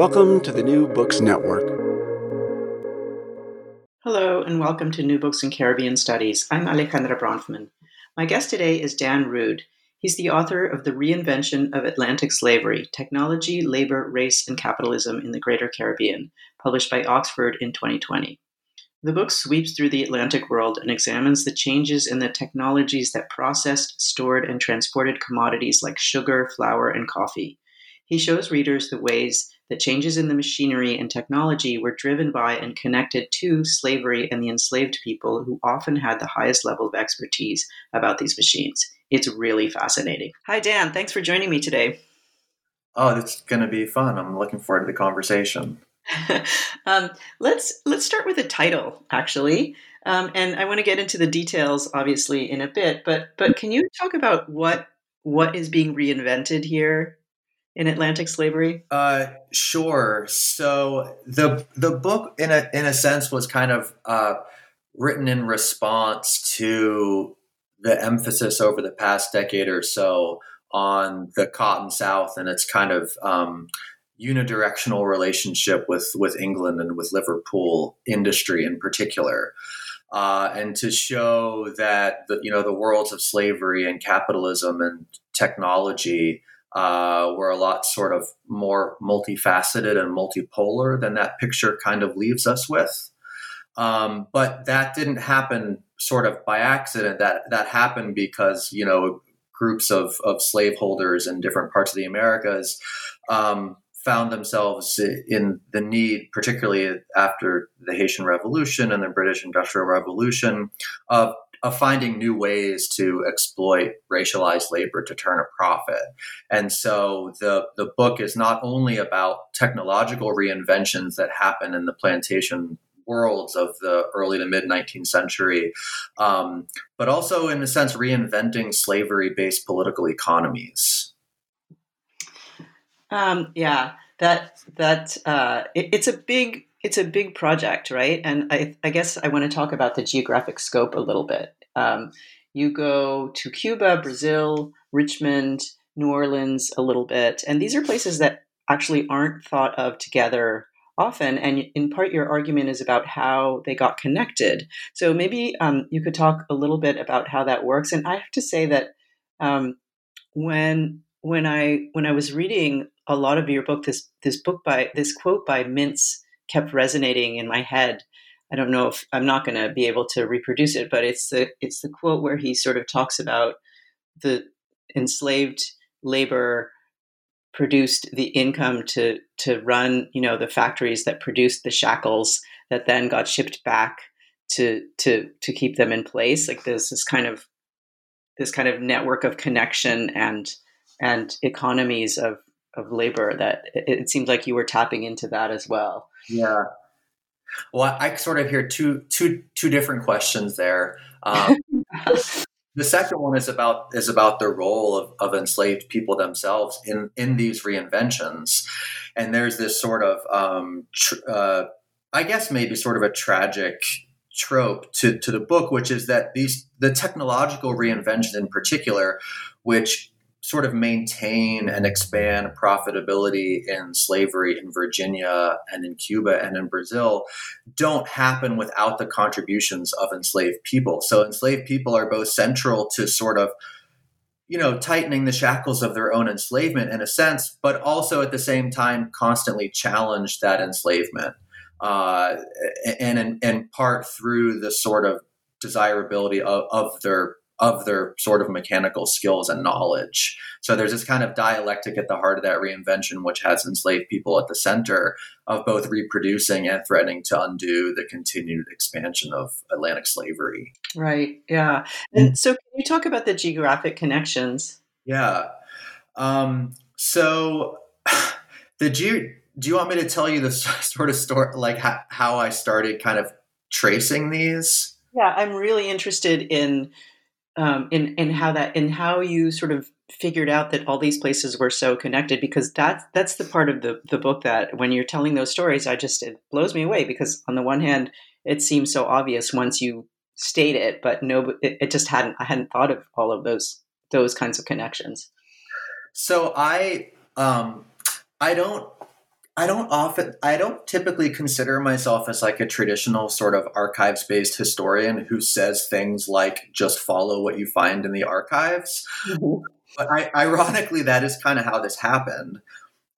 Welcome to the New Books Network. Hello, and welcome to New Books in Caribbean Studies. I'm Alejandra Bronfman. My guest today is Dan Rood. He's the author of The Reinvention of Atlantic Slavery Technology, Labor, Race, and Capitalism in the Greater Caribbean, published by Oxford in 2020. The book sweeps through the Atlantic world and examines the changes in the technologies that processed, stored, and transported commodities like sugar, flour, and coffee. He shows readers the ways that changes in the machinery and technology were driven by and connected to slavery and the enslaved people who often had the highest level of expertise about these machines. It's really fascinating. Hi, Dan. Thanks for joining me today. Oh, it's going to be fun. I'm looking forward to the conversation. um, let's let's start with the title, actually, um, and I want to get into the details, obviously, in a bit. But but can you talk about what what is being reinvented here in Atlantic slavery? Uh, sure. So the the book, in a in a sense, was kind of uh, written in response to the emphasis over the past decade or so on the Cotton South and its kind of um, unidirectional relationship with with England and with Liverpool industry in particular. Uh, and to show that the, you know the worlds of slavery and capitalism and technology uh, were a lot sort of more multifaceted and multipolar than that picture kind of leaves us with. Um, but that didn't happen sort of by accident. That that happened because you know groups of of slaveholders in different parts of the Americas um, found themselves in the need, particularly after the Haitian Revolution and the British Industrial Revolution, of of finding new ways to exploit racialized labor to turn a profit. And so the, the book is not only about technological reinventions that happen in the plantation worlds of the early to mid 19th century, um, but also, in a sense, reinventing slavery based political economies. Um, yeah, that that uh, it, it's a big it's a big project, right? And I, I guess I want to talk about the geographic scope a little bit. Um, you go to Cuba, Brazil, Richmond, New Orleans a little bit, and these are places that actually aren't thought of together often. And in part, your argument is about how they got connected. So maybe um, you could talk a little bit about how that works. And I have to say that um, when when I when I was reading a lot of your book, this this book by this quote by Mintz kept resonating in my head. I don't know if I'm not going to be able to reproduce it, but it's the it's the quote where he sort of talks about the enslaved labor produced the income to to run you know the factories that produced the shackles that then got shipped back to to to keep them in place like there's this kind of this kind of network of connection and and economies of of labor that it, it seems like you were tapping into that as well. Yeah. Well i sort of hear two two two different questions there. Um, the second one is about is about the role of, of enslaved people themselves in in these reinventions, and there's this sort of um, tr- uh, I guess maybe sort of a tragic trope to, to the book, which is that these the technological reinvention in particular, which sort of maintain and expand profitability in slavery in Virginia and in Cuba and in Brazil don't happen without the contributions of enslaved people. So enslaved people are both central to sort of you know tightening the shackles of their own enslavement in a sense, but also at the same time constantly challenge that enslavement. Uh, and in, in part through the sort of desirability of, of their of their sort of mechanical skills and knowledge. So there's this kind of dialectic at the heart of that reinvention, which has enslaved people at the center of both reproducing and threatening to undo the continued expansion of Atlantic slavery. Right. Yeah. And so, can you talk about the geographic connections? Yeah. Um, so the ge- do you want me to tell you the sort of story, like how, how I started kind of tracing these? Yeah, I'm really interested in um, in in how that in how you sort of figured out that all these places were so connected because that's that's the part of the the book that when you're telling those stories, I just it blows me away because on the one hand, it seems so obvious once you state it, but no, it, it just hadn't I hadn't thought of all of those those kinds of connections. So I um I don't I don't often, I don't typically consider myself as like a traditional sort of archives based historian who says things like just follow what you find in the archives. Mm-hmm. But I, ironically, that is kind of how this happened.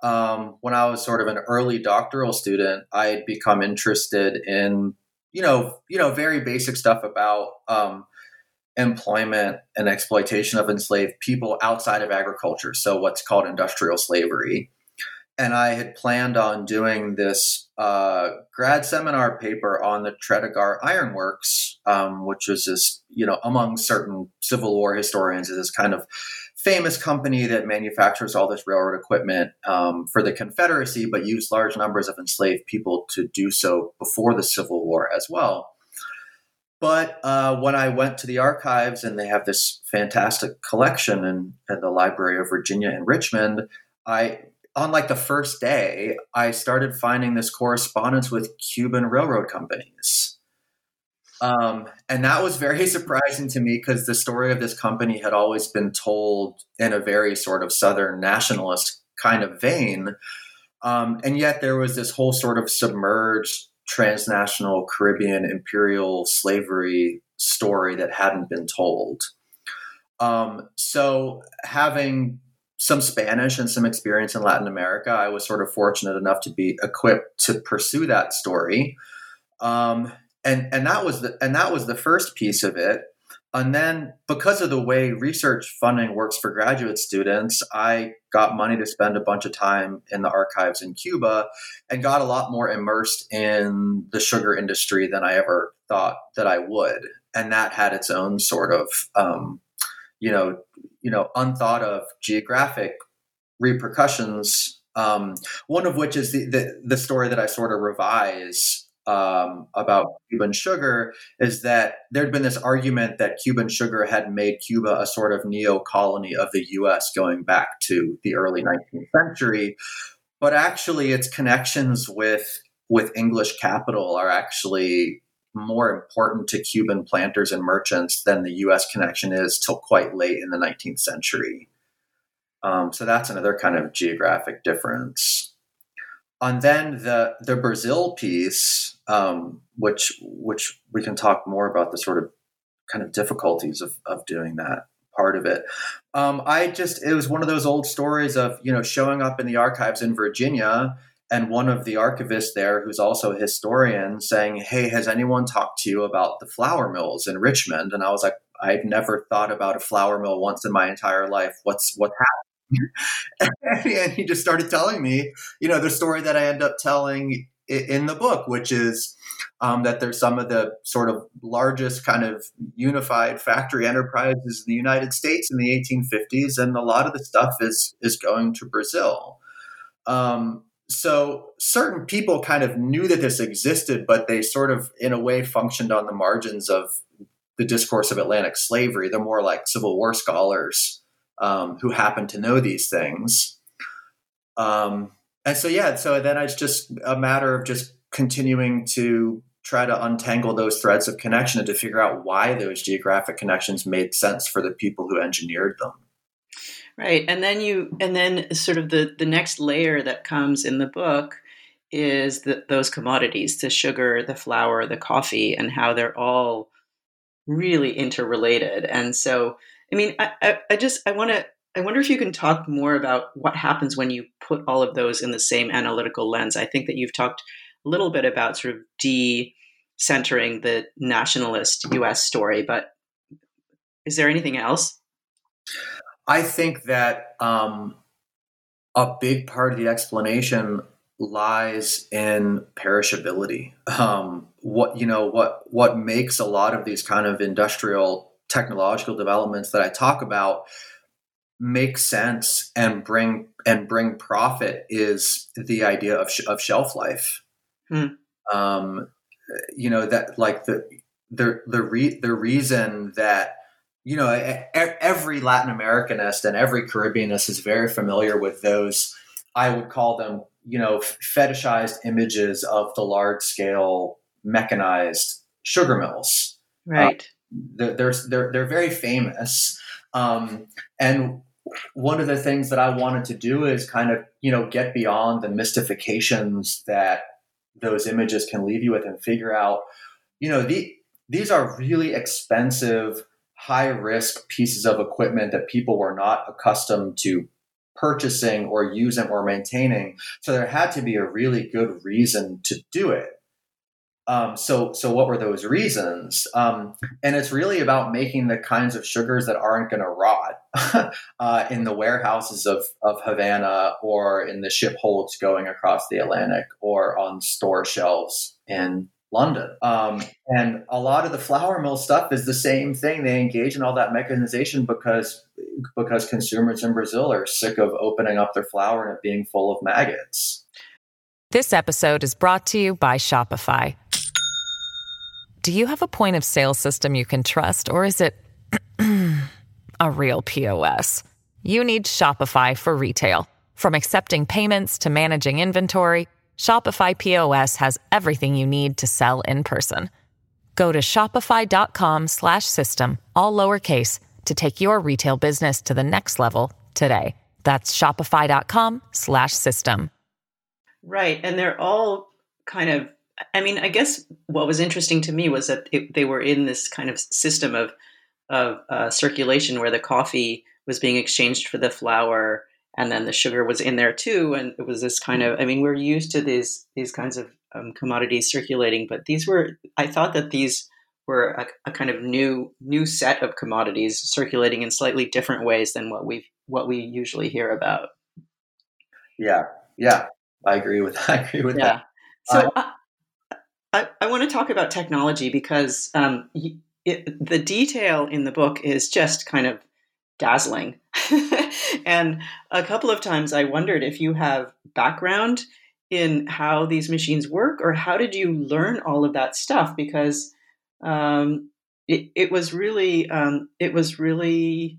Um, when I was sort of an early doctoral student, I had become interested in, you know, you know, very basic stuff about um, employment and exploitation of enslaved people outside of agriculture. So what's called industrial slavery and I had planned on doing this uh, grad seminar paper on the Tredegar Ironworks, um, which was this, you know, among certain Civil War historians, is this kind of famous company that manufactures all this railroad equipment um, for the Confederacy, but used large numbers of enslaved people to do so before the Civil War as well. But uh, when I went to the archives, and they have this fantastic collection in, in the Library of Virginia in Richmond, I on like the first day, I started finding this correspondence with Cuban railroad companies. Um, and that was very surprising to me because the story of this company had always been told in a very sort of Southern nationalist kind of vein. Um, and yet there was this whole sort of submerged transnational Caribbean imperial slavery story that hadn't been told. Um, so having some Spanish and some experience in Latin America, I was sort of fortunate enough to be equipped to pursue that story. Um, and and that was the and that was the first piece of it. And then because of the way research funding works for graduate students, I got money to spend a bunch of time in the archives in Cuba and got a lot more immersed in the sugar industry than I ever thought that I would. And that had its own sort of um, you know, you know, unthought of geographic repercussions. Um, one of which is the, the, the story that I sort of revise um, about Cuban sugar is that there'd been this argument that Cuban sugar had made Cuba a sort of neo colony of the U.S. going back to the early 19th century, but actually its connections with with English capital are actually more important to Cuban planters and merchants than the US connection is till quite late in the 19th century. Um, so that's another kind of geographic difference. And then the the Brazil piece, um, which which we can talk more about the sort of kind of difficulties of, of doing that part of it. Um, I just it was one of those old stories of you know showing up in the archives in Virginia and one of the archivists there, who's also a historian, saying, Hey, has anyone talked to you about the flour mills in Richmond? And I was like, I've never thought about a flour mill once in my entire life. What's what's happening? and he just started telling me, you know, the story that I end up telling in the book, which is um, that there's some of the sort of largest kind of unified factory enterprises in the United States in the 1850s, and a lot of the stuff is is going to Brazil. Um, so certain people kind of knew that this existed, but they sort of, in a way, functioned on the margins of the discourse of Atlantic slavery. They're more like Civil War scholars um, who happen to know these things. Um, and so, yeah, so then it's just a matter of just continuing to try to untangle those threads of connection and to figure out why those geographic connections made sense for the people who engineered them. Right. And then you and then sort of the the next layer that comes in the book is the, those commodities, the sugar, the flour, the coffee, and how they're all really interrelated. And so, I mean, I, I, I just I want to I wonder if you can talk more about what happens when you put all of those in the same analytical lens. I think that you've talked a little bit about sort of de-centering the nationalist U.S. story, but is there anything else? I think that um, a big part of the explanation lies in perishability. Um, what you know, what what makes a lot of these kind of industrial technological developments that I talk about make sense and bring and bring profit is the idea of, sh- of shelf life. Hmm. Um, you know that like the the the re- the reason that you know every Latin Americanist and every Caribbeanist is very familiar with those. I would call them you know fetishized images of the large scale mechanized sugar mills. Right. Uh, they're, they're they're very famous, um, and one of the things that I wanted to do is kind of you know get beyond the mystifications that those images can leave you with and figure out you know the, these are really expensive high risk pieces of equipment that people were not accustomed to purchasing or using or maintaining. So there had to be a really good reason to do it. Um, so, so what were those reasons? Um, and it's really about making the kinds of sugars that aren't going to rot uh, in the warehouses of, of Havana or in the ship holds going across the Atlantic or on store shelves in London. Um, and a lot of the flour mill stuff is the same thing. They engage in all that mechanization because because consumers in Brazil are sick of opening up their flour and it being full of maggots. This episode is brought to you by Shopify. Do you have a point of sale system you can trust, or is it a real POS? You need Shopify for retail. From accepting payments to managing inventory, Shopify POS has everything you need to sell in person. Go to shopify.com/system all lowercase to take your retail business to the next level today. That's shopify.com/system. Right, and they're all kind of I mean, I guess what was interesting to me was that it, they were in this kind of system of of uh, circulation where the coffee was being exchanged for the flour, and then the sugar was in there too. And it was this kind of I mean, we're used to these these kinds of um, commodities circulating, but these were I thought that these were a, a, kind of new new set of commodities circulating in slightly different ways than what we what we usually hear about. Yeah, yeah, I agree with that. I agree with yeah. that. So uh, I, I want to talk about technology because um, it, the detail in the book is just kind of dazzling. and a couple of times I wondered if you have background in how these machines work or how did you learn all of that stuff because um, it, it was really um, it was really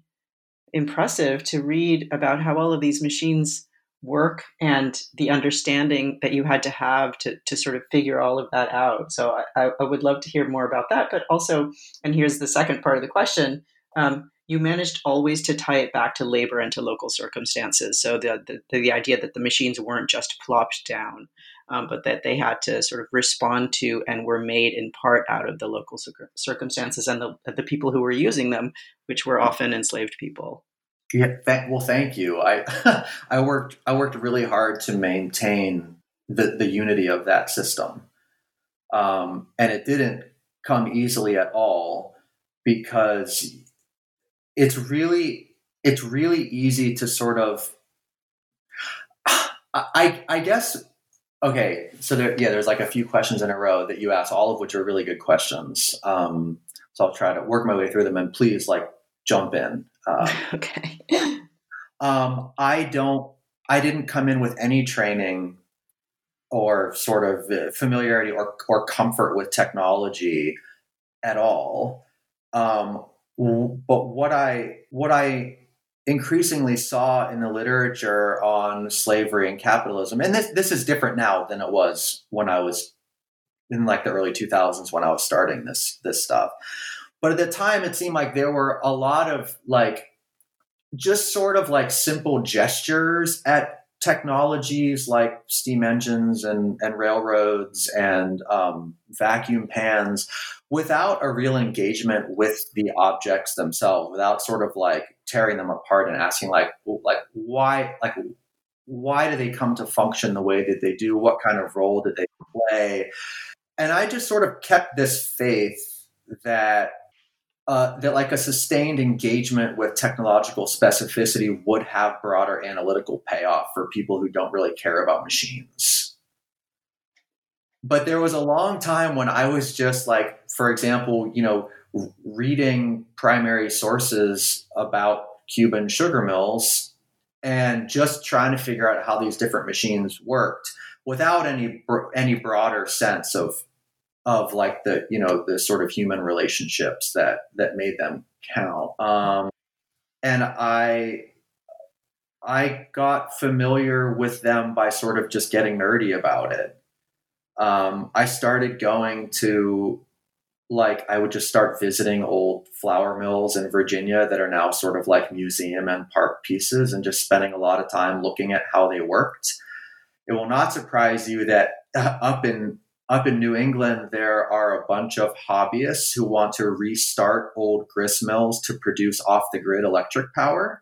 impressive to read about how all of these machines work and the understanding that you had to have to, to sort of figure all of that out. So I, I would love to hear more about that. But also, and here's the second part of the question um, you managed always to tie it back to labor and to local circumstances. So the, the, the idea that the machines weren't just plopped down, um, but that they had to sort of respond to and were made in part out of the local circumstances and the, the people who were using them, which were often enslaved people. Yeah, well, thank you. I I worked I worked really hard to maintain the the unity of that system, um, and it didn't come easily at all because it's really it's really easy to sort of I I guess okay so there yeah there's like a few questions in a row that you ask all of which are really good questions um, so I'll try to work my way through them and please like jump in uh, okay. um, I don't. I didn't come in with any training or sort of uh, familiarity or or comfort with technology at all. Um, but what I what I increasingly saw in the literature on slavery and capitalism, and this this is different now than it was when I was in like the early 2000s when I was starting this this stuff. But at the time, it seemed like there were a lot of like just sort of like simple gestures at technologies like steam engines and, and railroads and um, vacuum pans without a real engagement with the objects themselves without sort of like tearing them apart and asking like like why like why do they come to function the way that they do? What kind of role did they play? And i just sort of kept this faith that uh, that like a sustained engagement with technological specificity would have broader analytical payoff for people who don't really care about machines. But there was a long time when I was just like, for example, you know, reading primary sources about Cuban sugar mills and just trying to figure out how these different machines worked without any any broader sense of of like the you know the sort of human relationships that that made them count. Um, and i i got familiar with them by sort of just getting nerdy about it. Um, i started going to like i would just start visiting old flour mills in virginia that are now sort of like museum and park pieces and just spending a lot of time looking at how they worked. It will not surprise you that up in up in New England, there are a bunch of hobbyists who want to restart old grist mills to produce off the grid electric power.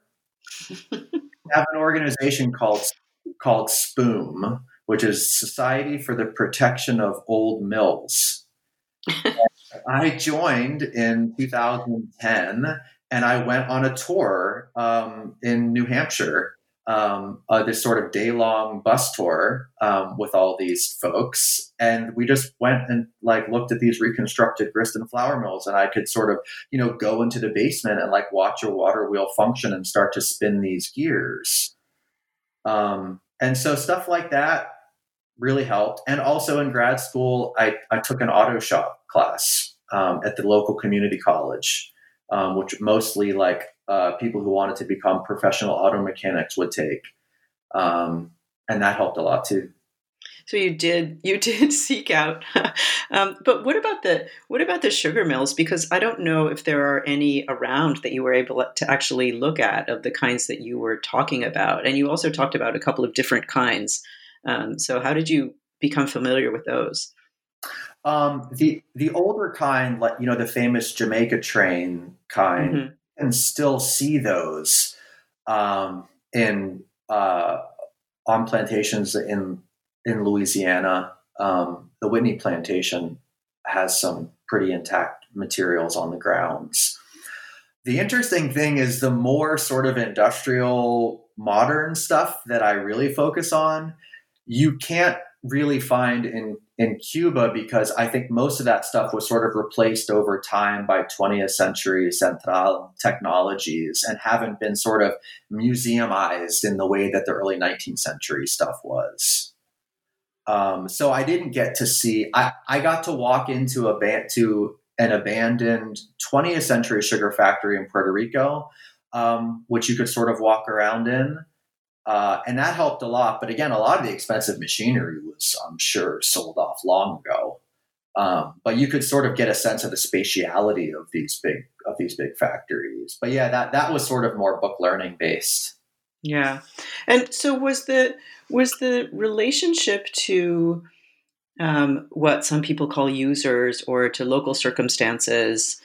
have an organization called called SPOOM, which is Society for the Protection of Old Mills. I joined in 2010 and I went on a tour um, in New Hampshire um, uh, this sort of day long bus tour um, with all these folks. And we just went and like looked at these reconstructed grist and flour mills. And I could sort of, you know, go into the basement and like watch a water wheel function and start to spin these gears. Um, and so stuff like that really helped. And also in grad school, I, I took an auto shop class um, at the local community college, um, which mostly like uh, people who wanted to become professional auto mechanics would take, um, and that helped a lot too. So you did you did seek out, um, but what about the what about the sugar mills? Because I don't know if there are any around that you were able to actually look at of the kinds that you were talking about, and you also talked about a couple of different kinds. Um, so how did you become familiar with those? Um, the the older kind, like you know, the famous Jamaica train kind, mm-hmm can still see those um, in uh, on plantations in in Louisiana. Um, the Whitney plantation has some pretty intact materials on the grounds. The interesting thing is the more sort of industrial modern stuff that I really focus on, you can't really find in in Cuba because I think most of that stuff was sort of replaced over time by 20th century central technologies and haven't been sort of museumized in the way that the early 19th century stuff was. Um, so I didn't get to see. I, I got to walk into a band to an abandoned 20th century sugar factory in Puerto Rico, um, which you could sort of walk around in. Uh, and that helped a lot. But again, a lot of the expensive machinery was, I'm sure, sold off long ago. Um, but you could sort of get a sense of the spatiality of these big of these big factories. But yeah, that that was sort of more book learning based. Yeah, and so was the was the relationship to um, what some people call users or to local circumstances,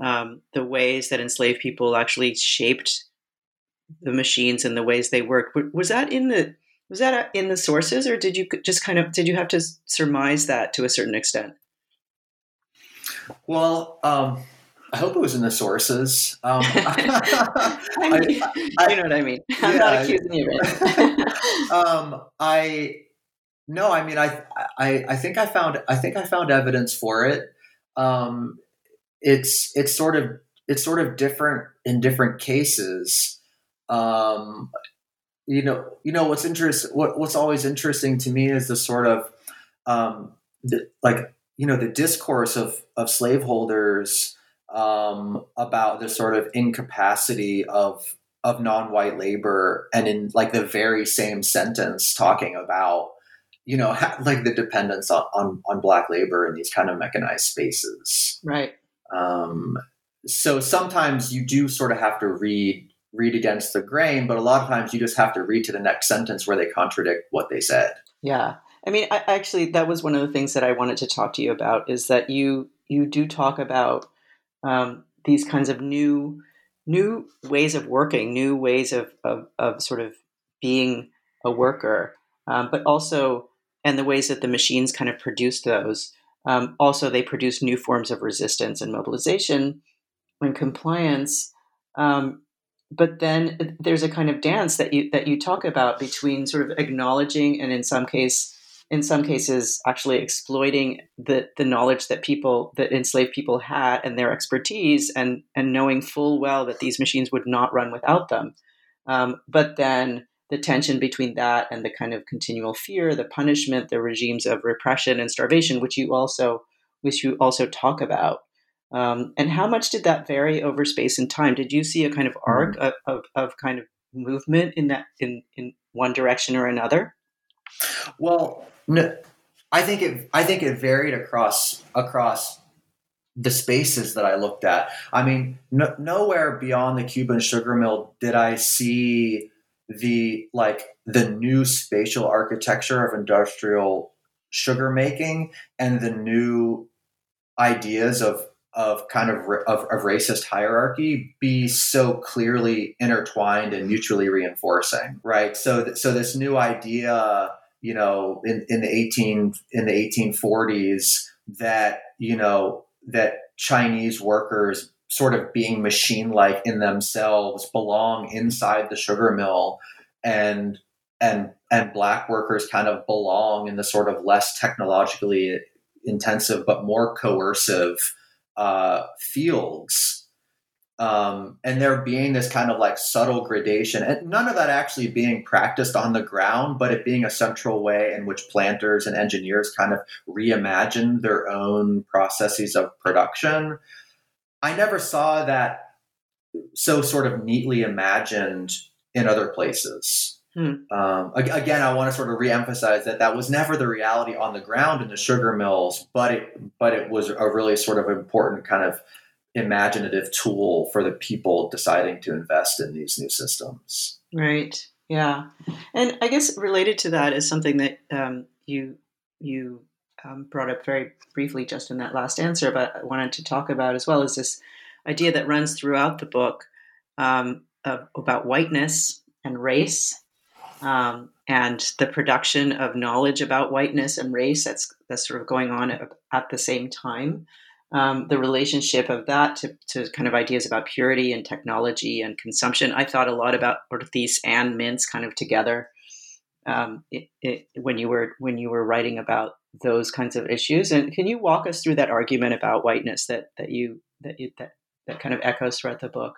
um, the ways that enslaved people actually shaped the machines and the ways they work. Was that in the was that in the sources, or did you just kind of did you have to surmise that to a certain extent? Well, um, I hope it was in the sources. Um, I mean, I, you know what I mean. I'm yeah, not accusing you. Um, I no, I mean, I, I, I think I found, I think I found evidence for it. Um, it's, it's sort of, it's sort of different in different cases um, you know, you know what's interest what what's always interesting to me is the sort of um, the, like you know the discourse of of slaveholders um, about the sort of incapacity of of non-white labor, and in like the very same sentence talking about you know, like the dependence on, on, on black labor in these kind of mechanized spaces. Right. Um, so sometimes you do sort of have to read read against the grain, but a lot of times you just have to read to the next sentence where they contradict what they said. Yeah. I mean, I, actually, that was one of the things that I wanted to talk to you about is that you you do talk about um, these kinds of new new ways of working, new ways of of, of sort of being a worker, um, but also and the ways that the machines kind of produce those. Um, also, they produce new forms of resistance and mobilization and compliance. Um, but then there's a kind of dance that you that you talk about between sort of acknowledging and in some case in some cases actually exploiting the the knowledge that people that enslaved people had and their expertise and and knowing full well that these machines would not run without them. Um, but then the tension between that and the kind of continual fear the punishment the regimes of repression and starvation which you also which you also talk about um, and how much did that vary over space and time? Did you see a kind of arc mm-hmm. of, of, of, kind of movement in that in, in one direction or another? Well, no, I think it I think it varied across across the spaces that I looked at. I mean, no, nowhere beyond the Cuban sugar mill did I see the like the new spatial architecture of industrial sugar making and the new ideas of of kind of, of, of racist hierarchy be so clearly intertwined and mutually reinforcing, right? So, th- so this new idea, you know, in, in the eighteen in the eighteen forties, that you know that Chinese workers sort of being machine like in themselves belong inside the sugar mill and and and black workers kind of belong in the sort of less technologically intensive but more coercive uh, fields. Um, and there being this kind of like subtle gradation, and none of that actually being practiced on the ground, but it being a central way in which planters and engineers kind of reimagine their own processes of production. I never saw that so sort of neatly imagined in other places. Hmm. Um, again, I want to sort of reemphasize that that was never the reality on the ground in the sugar mills, but it but it was a really sort of important kind of imaginative tool for the people deciding to invest in these new systems. Right. Yeah, and I guess related to that is something that um, you you um, brought up very briefly just in that last answer, but I wanted to talk about as well is this idea that runs throughout the book um, of, about whiteness and race um, and the production of knowledge about whiteness and race that's that's sort of going on at, at the same time. Um, the relationship of that to, to kind of ideas about purity and technology and consumption. I thought a lot about Ortiz and Mintz kind of together um, it, it, when you were when you were writing about those kinds of issues. And can you walk us through that argument about whiteness that that you that you, that that kind of echoes throughout the book?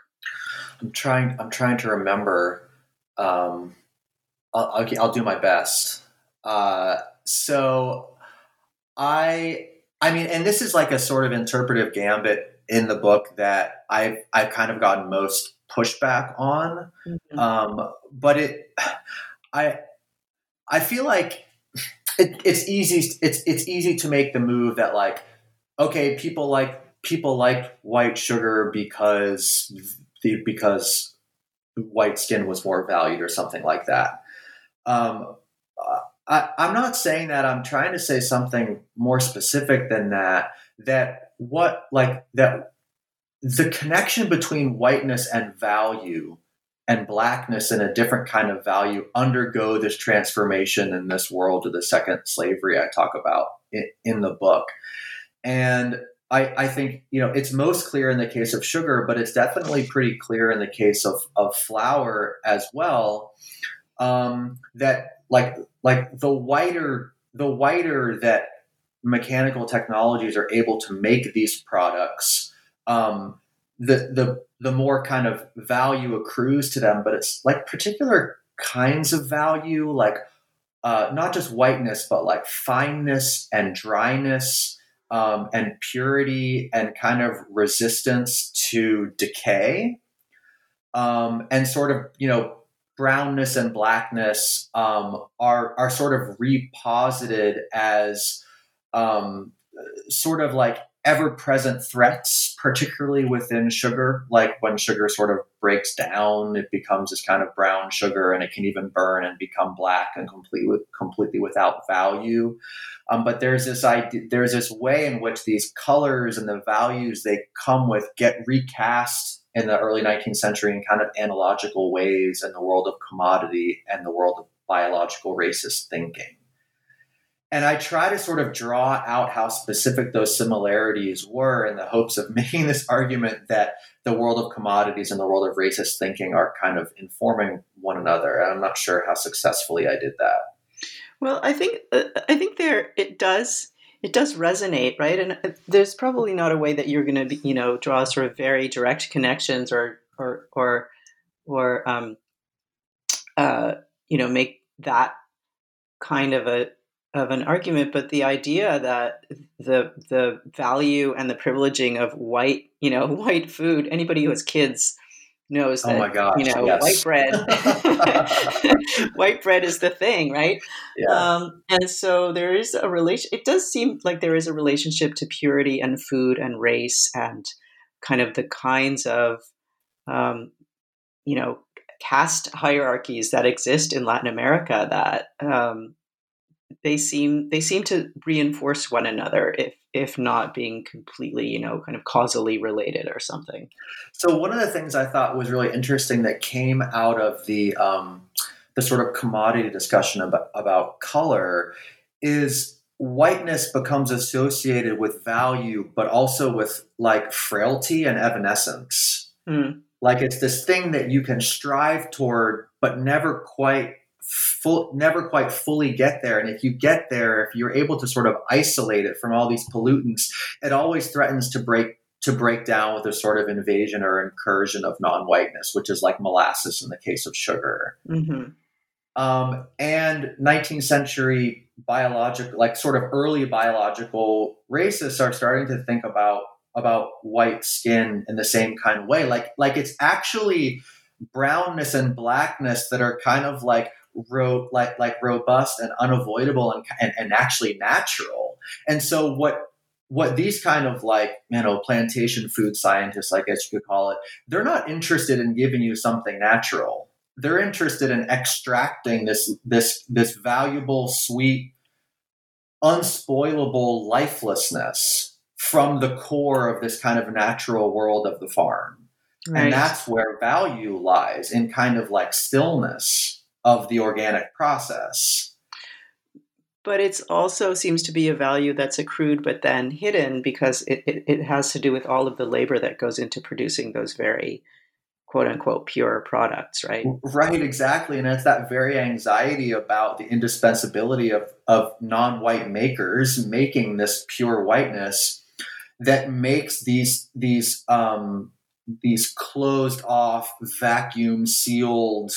I'm trying. I'm trying to remember. Um, I'll, I'll, I'll do my best. Uh, so I, I mean, and this is like a sort of interpretive gambit in the book that I've, I've kind of gotten most pushback on. Mm-hmm. Um, but it, I, I feel like it, it's easy. It's, it's easy to make the move that like, okay, people like, people like white sugar because the, because white skin was more valued or something like that. Um, I, I'm not saying that. I'm trying to say something more specific than that. That what like that the connection between whiteness and value and blackness and a different kind of value undergo this transformation in this world of the second slavery I talk about in, the book. And I, I, think you know it's most clear in the case of sugar, but it's definitely pretty clear in the case of, of flour as well um, that like like the wider the wider that mechanical technologies are able to make these products, um, the the the more kind of value accrues to them. But it's like particular kinds of value, like uh, not just whiteness, but like fineness and dryness. Um, and purity and kind of resistance to decay um, and sort of you know brownness and blackness um, are are sort of reposited as um, sort of like ever present threats, particularly within sugar. Like when sugar sort of breaks down, it becomes this kind of brown sugar and it can even burn and become black and completely, completely without value. Um, but there's this idea, there's this way in which these colors and the values they come with get recast in the early 19th century in kind of analogical ways in the world of commodity and the world of biological racist thinking. And I try to sort of draw out how specific those similarities were in the hopes of making this argument that the world of commodities and the world of racist thinking are kind of informing one another. And I'm not sure how successfully I did that. Well, I think uh, I think there it does it does resonate, right? And uh, there's probably not a way that you're going to, you know, draw sort of very direct connections or or or or um, uh, you know make that kind of a of an argument, but the idea that the the value and the privileging of white, you know, white food. Anybody who has kids knows oh that oh my gosh, you know yes. white bread white bread is the thing right yeah. um, and so there is a relation it does seem like there is a relationship to purity and food and race and kind of the kinds of um, you know caste hierarchies that exist in latin america that um, they seem they seem to reinforce one another if if not being completely you know kind of causally related or something so one of the things i thought was really interesting that came out of the um, the sort of commodity discussion about, about color is whiteness becomes associated with value but also with like frailty and evanescence mm. like it's this thing that you can strive toward but never quite full, never quite fully get there. And if you get there, if you're able to sort of isolate it from all these pollutants, it always threatens to break to break down with a sort of invasion or incursion of non-whiteness, which is like molasses in the case of sugar. Mm-hmm. Um, and 19th century biological, like sort of early biological racists are starting to think about about white skin in the same kind of way. Like like it's actually brownness and blackness that are kind of like ro- like like robust and unavoidable and, and, and actually natural. And so what what these kind of like you know plantation food scientists, I guess you could call it, they're not interested in giving you something natural. They're interested in extracting this this this valuable, sweet, unspoilable lifelessness from the core of this kind of natural world of the farm. Right. And that's where value lies in kind of like stillness of the organic process. But it also seems to be a value that's accrued but then hidden because it, it, it has to do with all of the labor that goes into producing those very quote unquote pure products, right? Right, exactly. And it's that very anxiety about the indispensability of, of non white makers making this pure whiteness that makes these these um, these closed off, vacuum sealed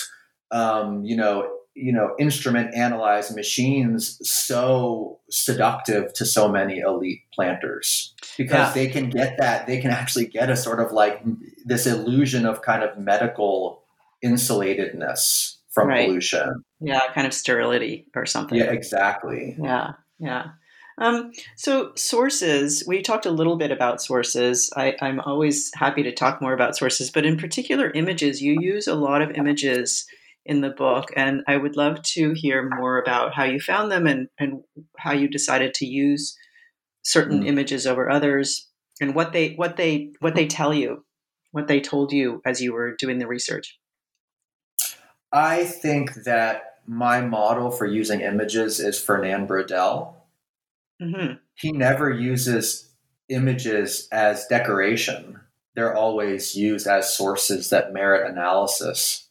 um, you know, you know, instrument analyzed machines so seductive to so many elite planters because yeah. they can get that they can actually get a sort of like this illusion of kind of medical insulatedness from right. pollution. Yeah, kind of sterility or something. Yeah, exactly. Yeah, yeah. Um, so sources, we talked a little bit about sources. I, I'm always happy to talk more about sources, but in particular, images. You use a lot of images in the book. And I would love to hear more about how you found them and, and how you decided to use certain mm. images over others and what they what they what they tell you, what they told you as you were doing the research. I think that my model for using images is Fernand Braudel. Mm-hmm. He never uses images as decoration. They're always used as sources that merit analysis.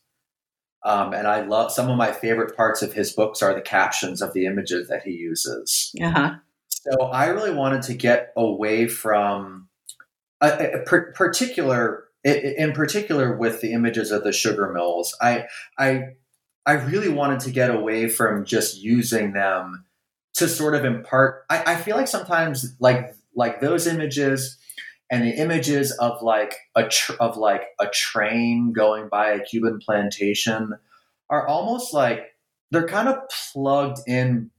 Um, and I love some of my favorite parts of his books are the captions of the images that he uses. Uh-huh. So I really wanted to get away from a, a particular, in particular, with the images of the sugar mills. I, I, I really wanted to get away from just using them to sort of impart. I, I feel like sometimes, like like those images and the images of like a tr- of like a train going by a Cuban plantation are almost like they're kind of plugged in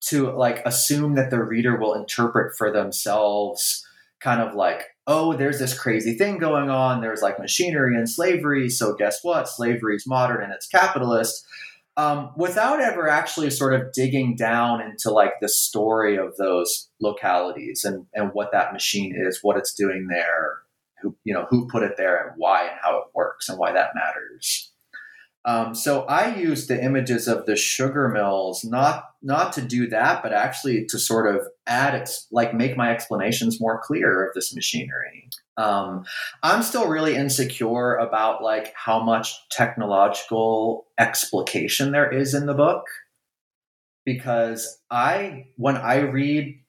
to like assume that the reader will interpret for themselves kind of like oh there's this crazy thing going on. There's like machinery and slavery. So guess what? Slavery is modern and it's capitalist um, without ever actually sort of digging down into like the story of those localities and, and what that machine is what it's doing there who you know who put it there and why and how it works and why that matters um, so I use the images of the sugar mills not not to do that, but actually to sort of add it, like make my explanations more clear of this machinery. Um, I'm still really insecure about like how much technological explication there is in the book because I when I read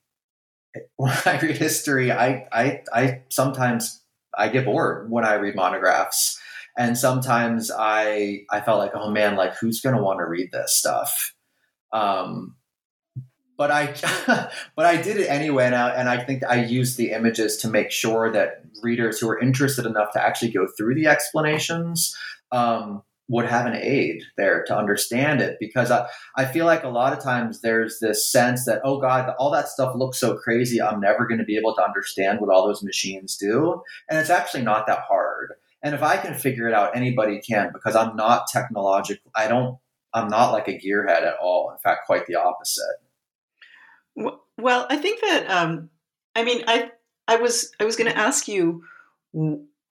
when I read history, I I, I sometimes I get bored when I read monographs and sometimes i i felt like oh man like who's going to want to read this stuff? Um but i but i did it anyway and I, and I think i used the images to make sure that readers who are interested enough to actually go through the explanations um, would have an aid there to understand it. Because I, I feel like a lot of times there's this sense that oh god all that stuff looks so crazy i'm never going to be able to understand what all those machines do. And it's actually not that hard and if I can figure it out, anybody can because I'm not technological. I don't, I'm not like a gearhead at all. In fact, quite the opposite. Well, I think that, um, I mean, I, I was, I was going to ask you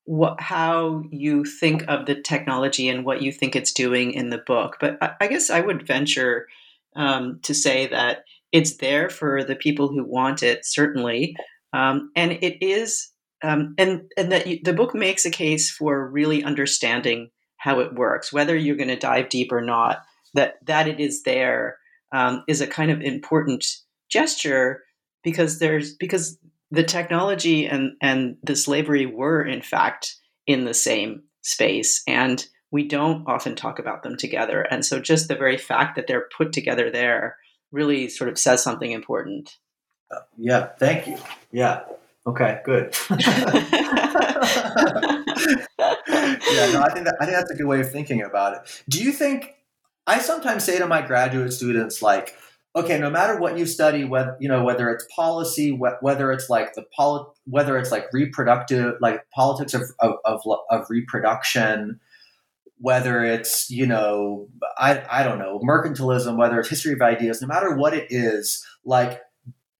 what, how you think of the technology and what you think it's doing in the book. But I, I guess I would venture um, to say that it's there for the people who want it, certainly. Um, and it is um, and and that you, the book makes a case for really understanding how it works, whether you're going to dive deep or not. That that it is there um, is a kind of important gesture because there's because the technology and and the slavery were in fact in the same space and we don't often talk about them together. And so just the very fact that they're put together there really sort of says something important. Uh, yeah thank you. Yeah Okay, good. yeah, no, I think that I think that's a good way of thinking about it. Do you think I sometimes say to my graduate students like, okay, no matter what you study, whether you know whether it's policy, whether it's like the poli- whether it's like reproductive, like politics of of, of, of reproduction, whether it's you know I I don't know mercantilism, whether it's history of ideas, no matter what it is, like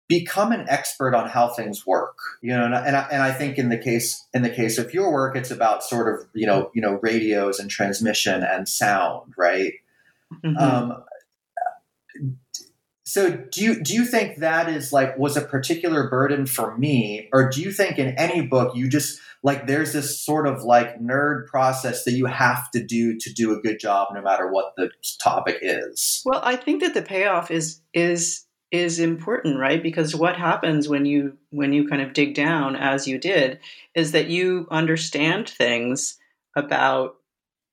become an expert on how things work you know and I, and I, and I think in the case in the case of your work it's about sort of you know you know radios and transmission and sound right? Mm-hmm. um, so do you do you think that is like was a particular burden for me? Or do you think in any book you just like there's this sort of like nerd process that you have to do to do a good job no matter what the topic is? Well i think that the payoff is is is important right? Because what happens when you when you kind of dig down as you did is that you understand things about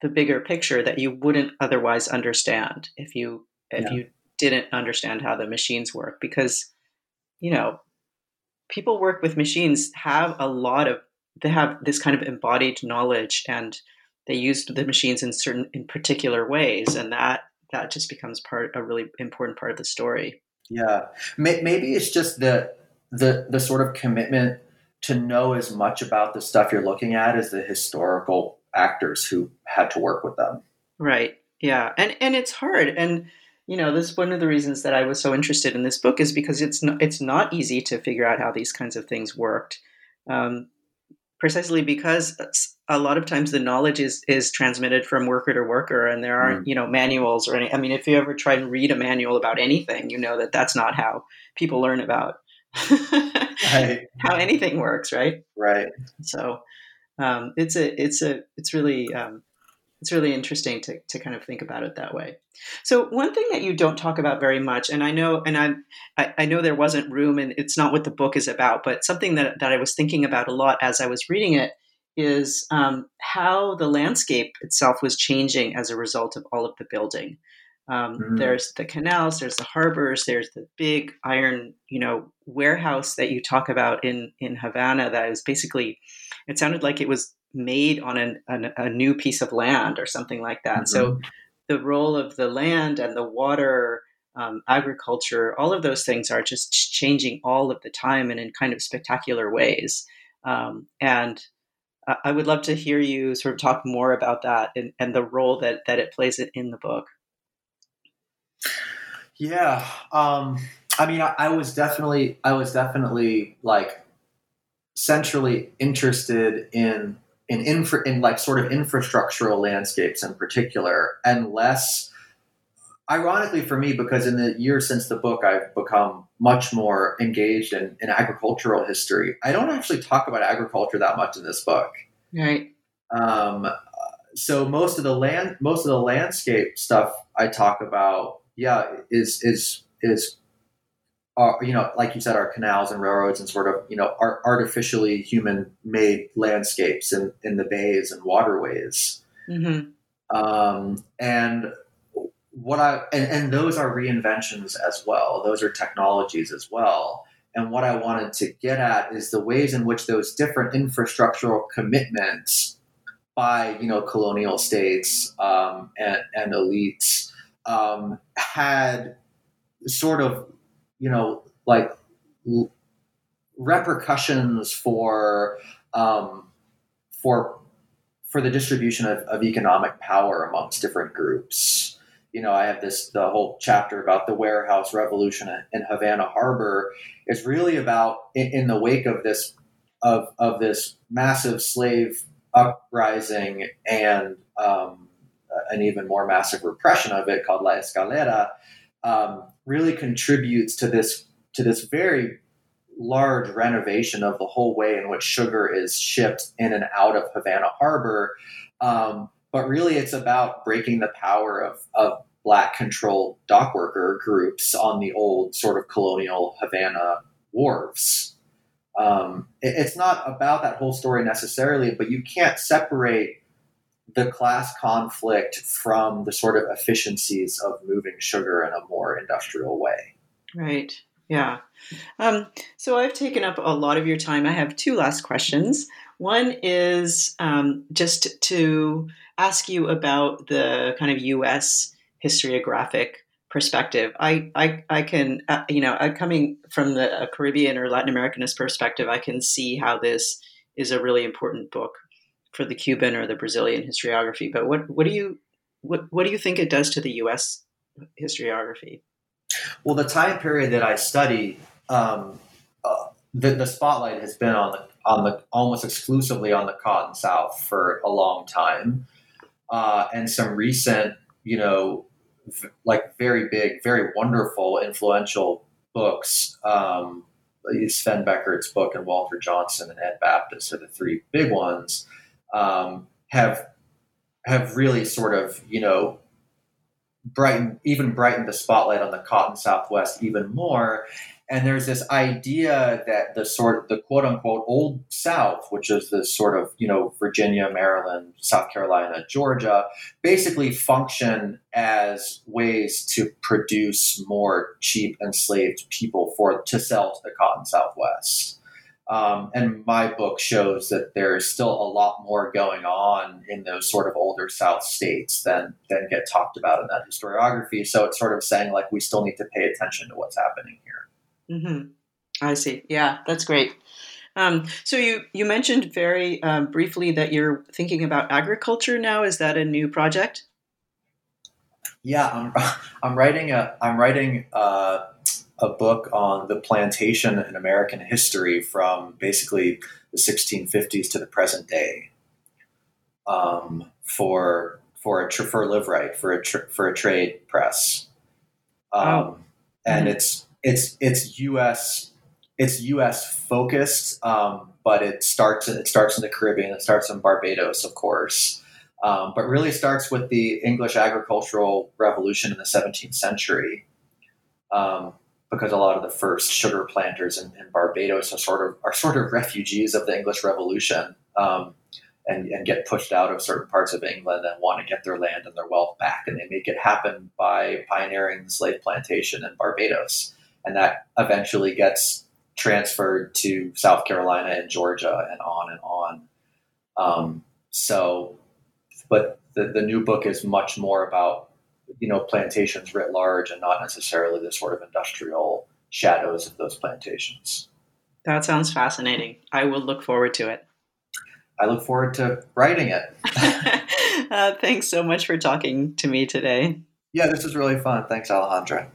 the bigger picture that you wouldn't otherwise understand if you if yeah. you didn't understand how the machines work. Because you know people work with machines have a lot of they have this kind of embodied knowledge and they use the machines in certain in particular ways and that that just becomes part a really important part of the story yeah, maybe it's just the the the sort of commitment to know as much about the stuff you're looking at as the historical actors who had to work with them. Right. Yeah, and and it's hard, and you know, this one of the reasons that I was so interested in this book is because it's not it's not easy to figure out how these kinds of things worked. Um, precisely because a lot of times the knowledge is is transmitted from worker to worker and there aren't mm. you know manuals or any i mean if you ever try and read a manual about anything you know that that's not how people learn about right. how anything works right right so um, it's a it's a it's really um, it's really interesting to, to kind of think about it that way. So one thing that you don't talk about very much, and I know, and I, I know there wasn't room, and it's not what the book is about, but something that that I was thinking about a lot as I was reading it is um, how the landscape itself was changing as a result of all of the building. Um, mm-hmm. There's the canals, there's the harbors, there's the big iron, you know, warehouse that you talk about in in Havana. That is basically, it sounded like it was made on an, an, a new piece of land or something like that. Mm-hmm. So the role of the land and the water, um, agriculture, all of those things are just changing all of the time and in kind of spectacular ways. Um, and I would love to hear you sort of talk more about that and, and the role that, that it plays in the book. Yeah. Um, I mean, I, I was definitely, I was definitely like centrally interested in in infra, in like sort of infrastructural landscapes in particular, and less. Ironically for me, because in the years since the book, I've become much more engaged in, in agricultural history. I don't actually talk about agriculture that much in this book. Right. Um, so most of the land, most of the landscape stuff I talk about, yeah, is is is uh, you know, like you said, our canals and railroads and sort of, you know, our artificially human made landscapes in, in the bays and waterways. Mm-hmm. Um, and what I, and, and those are reinventions as well. Those are technologies as well. And what I wanted to get at is the ways in which those different infrastructural commitments by, you know, colonial states um, and, and elites um, had sort of you know, like repercussions for um, for for the distribution of, of economic power amongst different groups. You know, I have this the whole chapter about the warehouse revolution in Havana Harbor is really about in, in the wake of this of of this massive slave uprising and um, an even more massive repression of it called La Escalera. Um, really contributes to this to this very large renovation of the whole way in which sugar is shipped in and out of Havana Harbor. Um, but really, it's about breaking the power of, of black controlled dock worker groups on the old sort of colonial Havana wharves. Um, it, it's not about that whole story necessarily, but you can't separate the class conflict from the sort of efficiencies of moving sugar in a more industrial way. Right. Yeah. Um, so I've taken up a lot of your time. I have two last questions. One is um, just to ask you about the kind of U.S. historiographic perspective. I I, I can uh, you know uh, coming from the Caribbean or Latin Americanist perspective, I can see how this is a really important book for the Cuban or the Brazilian historiography. But what what do you what what do you think it does to the U.S. historiography? Well, the time period that I study, um, uh, the, the spotlight has been on the on the almost exclusively on the Cotton South for a long time, uh, and some recent, you know, v- like very big, very wonderful, influential books. Um, Sven Beckert's book and Walter Johnson and Ed Baptist are the three big ones um, have have really sort of you know brightened even brightened the spotlight on the cotton Southwest even more. And there's this idea that the sort the quote unquote old South, which is the sort of, you know, Virginia, Maryland, South Carolina, Georgia, basically function as ways to produce more cheap enslaved people for to sell to the cotton Southwest. Um, and my book shows that there's still a lot more going on in those sort of older South states than than get talked about in that historiography. So it's sort of saying like we still need to pay attention to what's happening here. Mm-hmm. I see. Yeah, that's great. Um, so you you mentioned very um, briefly that you're thinking about agriculture now. Is that a new project? Yeah, I'm, I'm writing a I'm writing. Uh, a book on the plantation in American history from basically the 1650s to the present day um, for for a for Liveright for a for a trade press, um, oh. and mm-hmm. it's it's it's U.S. it's U.S. focused, um, but it starts it starts in the Caribbean. It starts in Barbados, of course. Um, but really starts with the English agricultural revolution in the 17th century. Um, because a lot of the first sugar planters in, in, Barbados are sort of are sort of refugees of the English Revolution, um, and, and get pushed out of certain parts of England and want to get their land and their wealth back, and they make it happen by pioneering the slave plantation in Barbados, and that eventually gets transferred to South Carolina and Georgia and on and on. Um, so, but the, the new book is much more about you know plantations writ large and not necessarily the sort of industrial shadows of those plantations. That sounds fascinating. I will look forward to it. I look forward to writing it. uh, thanks so much for talking to me today. Yeah, this is really fun. Thanks, Alejandra.